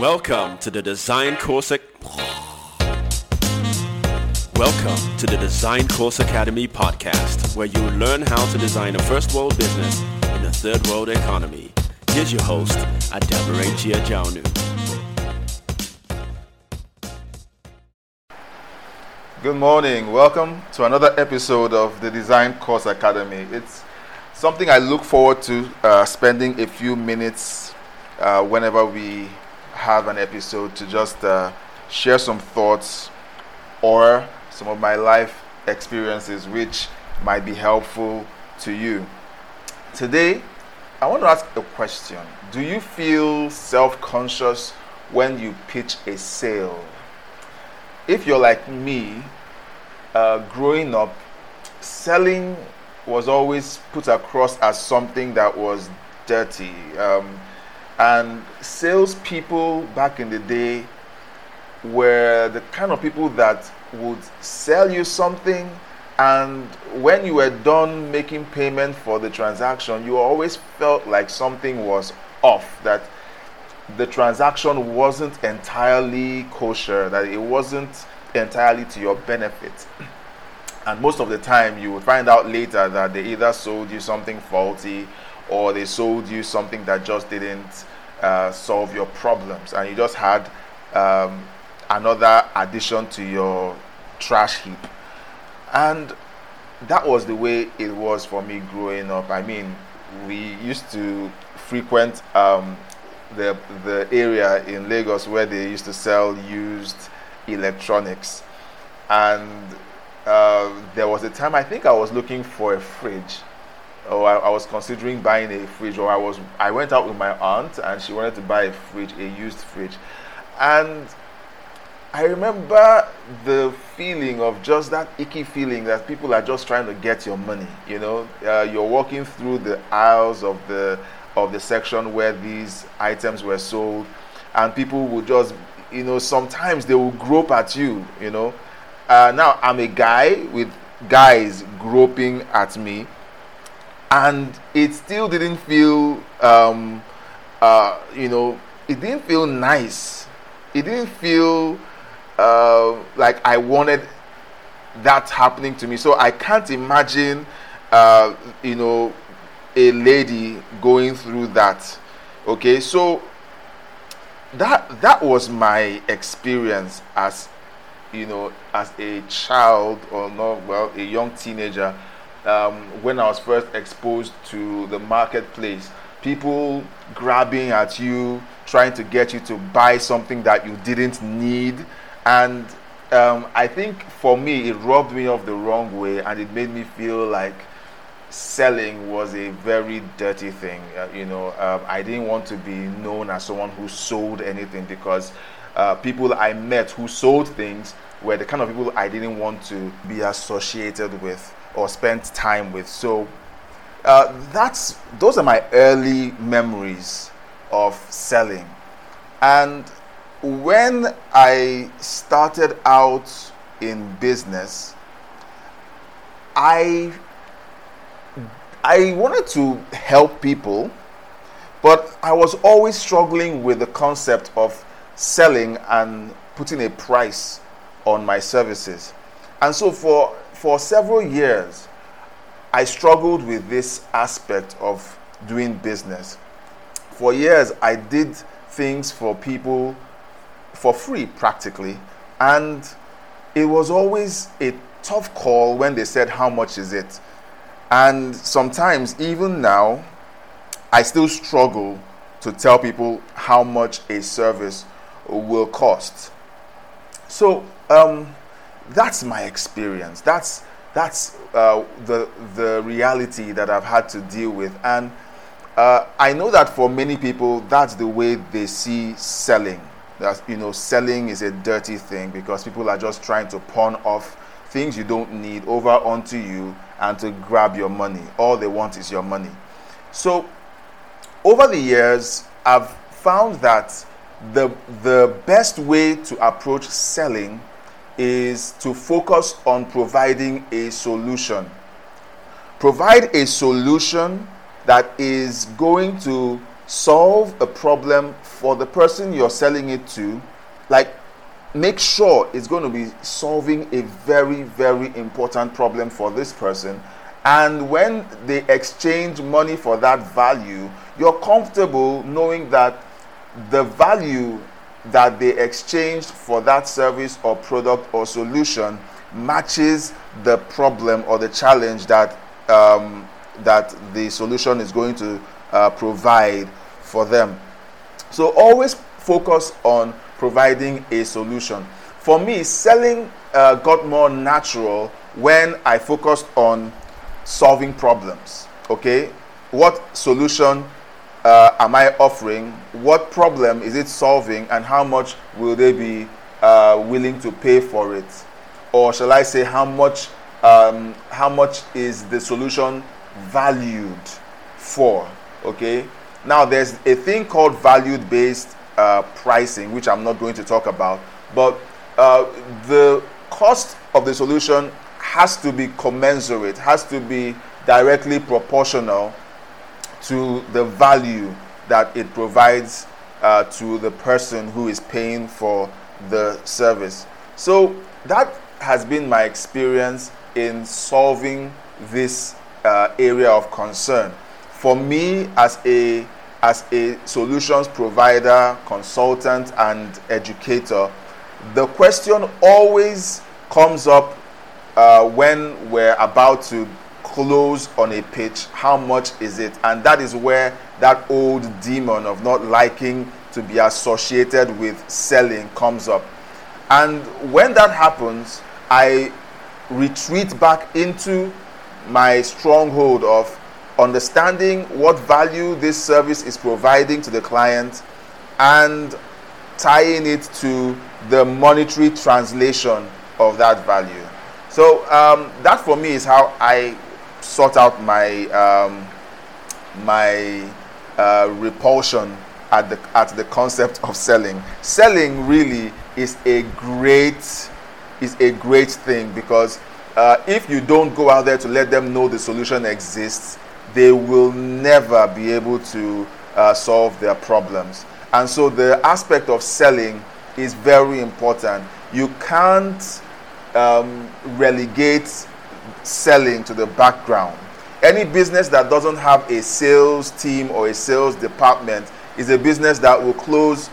Welcome to the Design Course. Ac- Welcome to the Design Course Academy podcast, where you learn how to design a first world business in a third world economy. Here's your host, Adabarentia Jaunu. Good morning. Welcome to another episode of the Design Course Academy. It's something I look forward to uh, spending a few minutes uh, whenever we have an episode to just uh, share some thoughts or some of my life experiences which might be helpful to you. Today, I want to ask a question Do you feel self conscious when you pitch a sale? If you're like me, uh, growing up, selling was always put across as something that was dirty. Um, and salespeople back in the day were the kind of people that would sell you something, and when you were done making payment for the transaction, you always felt like something was off, that the transaction wasn't entirely kosher, that it wasn't entirely to your benefit. And most of the time, you would find out later that they either sold you something faulty or they sold you something that just didn't uh, solve your problems, and you just had um, another addition to your trash heap. And that was the way it was for me growing up. I mean, we used to frequent um, the the area in Lagos where they used to sell used electronics, and uh, there was a time I think I was looking for a fridge, or I, I, was considering buying a fridge, or I was I went out with my aunt and she wanted to buy a fridge, a used fridge, and I remember the feeling of just that icky feeling that people are just trying to get your money. You know, uh, you're walking through the aisles of the of the section where these items were sold, and people will just, you know, sometimes they will grope at you. You know, uh, now I'm a guy with guys groping at me, and it still didn't feel, um, uh, you know, it didn't feel nice. It didn't feel uh, like I wanted that happening to me. So I can't imagine, uh, you know, a lady going through that. Okay, so that that was my experience as you know as a child or not well a young teenager um, when I was first exposed to the marketplace. People grabbing at you, trying to get you to buy something that you didn't need and um, I think for me, it rubbed me off the wrong way, and it made me feel like selling was a very dirty thing. Uh, you know, um, I didn't want to be known as someone who sold anything because uh, people I met who sold things were the kind of people I didn't want to be associated with or spend time with. So uh, that's those are my early memories of selling, and when I started out in business, I I wanted to help people, but I was always struggling with the concept of selling and putting a price on my services. And so for for several years, I struggled with this aspect of doing business. For years, I did things for people for free practically. And it was always a tough call when they said, How much is it? And sometimes, even now, I still struggle to tell people how much a service will cost. So, um, that's my experience. That's that's uh, the the reality that I've had to deal with, and uh, I know that for many people, that's the way they see selling. That you know selling is a dirty thing because people are just trying to pawn off things you don't need over onto you and to grab your money. All they want is your money. So over the years i've found that the the best way to approach selling is to focus on providing a solution provide a solution that is going to solve a problem for the person you're selling it to. Like, make sure it's going to be solving a very, very important problem for this person. And when they exchange money for that value, you're comfortable knowing that the value that they exchanged for that service or product or solution matches the problem or the challenge that um, that the solution is going to uh, provide for them. So always focus on providing a solution. For me, selling uh, got more natural when I focused on solving problems. Okay, what solution uh, am I offering? What problem is it solving, and how much will they be uh, willing to pay for it? Or shall I say, how much um, how much is the solution valued for? Okay. Now there's a thing called valued-based uh, pricing, which I'm not going to talk about, but uh, the cost of the solution has to be commensurate, has to be directly proportional to the value that it provides uh, to the person who is paying for the service. So that has been my experience in solving this uh, area of concern. For me, as a as a solutions provider, consultant, and educator, the question always comes up uh, when we're about to close on a pitch, how much is it? And that is where that old demon of not liking to be associated with selling comes up. And when that happens, I retreat back into my stronghold of understanding what value this service is providing to the client and tying it to the monetary translation of that value. So um, that for me is how I sort out my um, my uh, repulsion at the at the concept of selling. Selling really is a great is a great thing because uh, if you don't go out there to let them know the solution exists, they will never be able to uh, solve their problems. And so the aspect of selling is very important. You can't um, relegate selling to the background. Any business that doesn't have a sales team or a sales department is a business that will close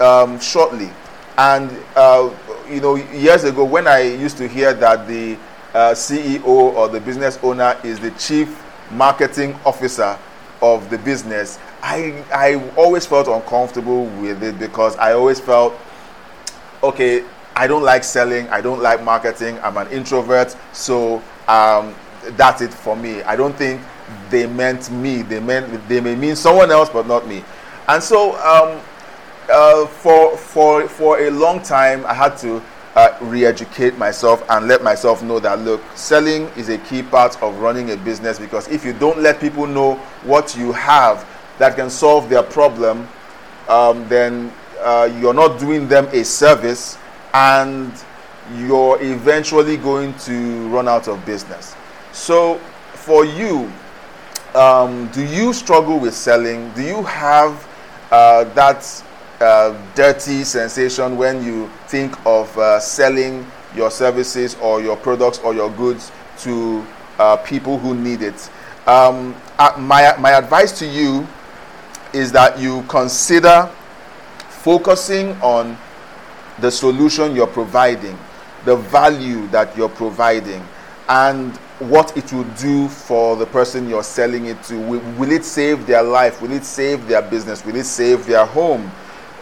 um, shortly. And uh, you know, years ago, when I used to hear that the uh, CEO or the business owner is the chief marketing officer of the business, I I always felt uncomfortable with it because I always felt, okay, I don't like selling, I don't like marketing, I'm an introvert, so um, that's it for me. I don't think they meant me. They meant they may mean someone else, but not me. And so um, uh, for for for a long time, I had to uh, re-educate myself and let myself know that look, selling is a key part of running a business because if you don't let people know what you have that can solve their problem, um, then uh, you're not doing them a service and you're eventually going to run out of business. So, for you, um, do you struggle with selling? Do you have uh, that uh, dirty sensation when you think of uh, selling your services or your products or your goods to uh, people who need it? Um, uh, my, my advice to you is that you consider focusing on the solution you're providing the value that you're providing and what it will do for the person you're selling it to. Will, will, it save their life? Will it save their business? Will it save their home?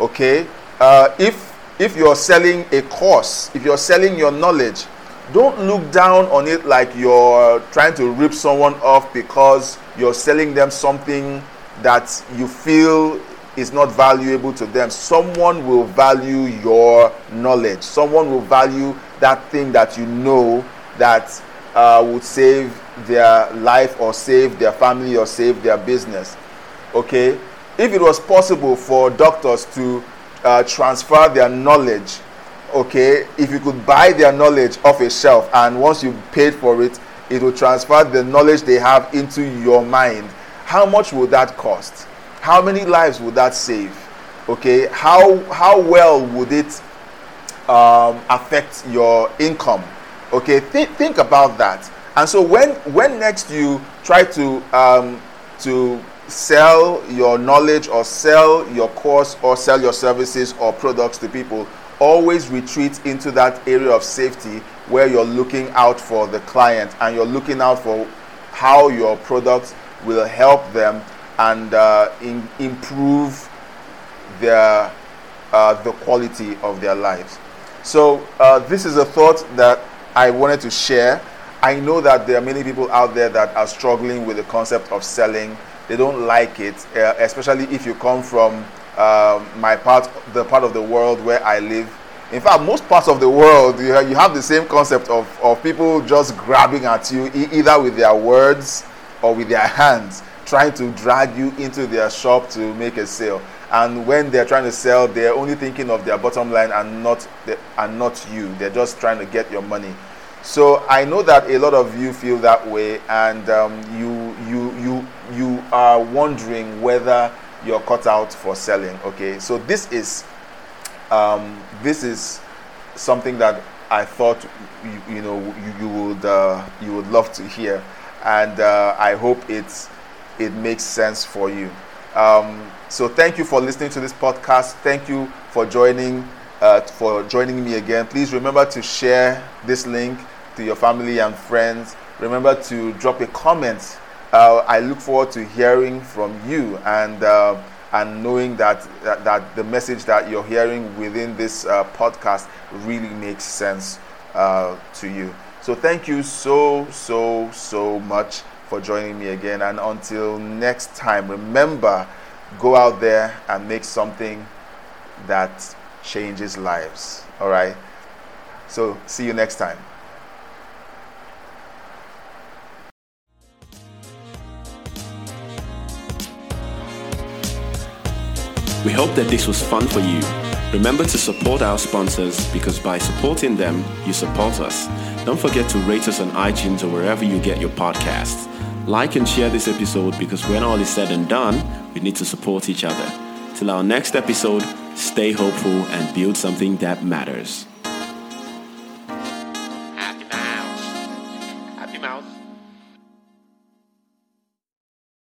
Okay. Uh, if if you're selling a course, if you're selling your knowledge, don't look down on it like you're trying to rip someone off because you're selling them something that you feel is not valuable to them. Someone will value your knowledge. Someone will value that thing that you know that uh, would save their life or save their family or save their business. Okay? If it was possible for doctors to uh, transfer their knowledge, okay, if you could buy their knowledge off a shelf and once you paid for it, it will transfer the knowledge they have into your mind, how much would that cost? How many lives would that save? Okay, how how well would it um, affect your income? Okay, Th- think about that. And so when when next you try to um, to sell your knowledge or sell your course or sell your services or products to people, always retreat into that area of safety where you're looking out for the client and you're looking out for how your product will help them and uh, in, improve their uh, the quality of their lives. So uh, this is a thought that I wanted to share. I know that there are many people out there that are struggling with the concept of selling. They don't like it, uh, especially if you come from um, my part, the part of the world where I live. In fact, most parts of the world, you have, you have the same concept of, of people just grabbing at you, either with their words or with their hands, trying to drag you into their shop to make a sale. And when they're trying to sell, they're only thinking of their bottom line and not the, and not you. They're just trying to get your money. So I know that a lot of you feel that way, and um, you you you you are wondering whether you're cut out for selling. Okay, so this is um, this is something that I thought you, you know you, you would uh, you would love to hear, and uh, I hope it's it makes sense for you. Um, so thank you for listening to this podcast. Thank you for joining uh, for joining me again. Please remember to share this link to your family and friends. Remember to drop a comment. Uh, I look forward to hearing from you and uh, and knowing that, that, that the message that you're hearing within this uh, podcast really makes sense uh, to you. So thank you so so so much for joining me again. And until next time, remember, go out there and make something that changes lives. All right. So see you next time. We hope that this was fun for you. Remember to support our sponsors because by supporting them, you support us. Don't forget to rate us on iTunes or wherever you get your podcasts. Like and share this episode because when all is said and done, we need to support each other. Till our next episode, stay hopeful and build something that matters.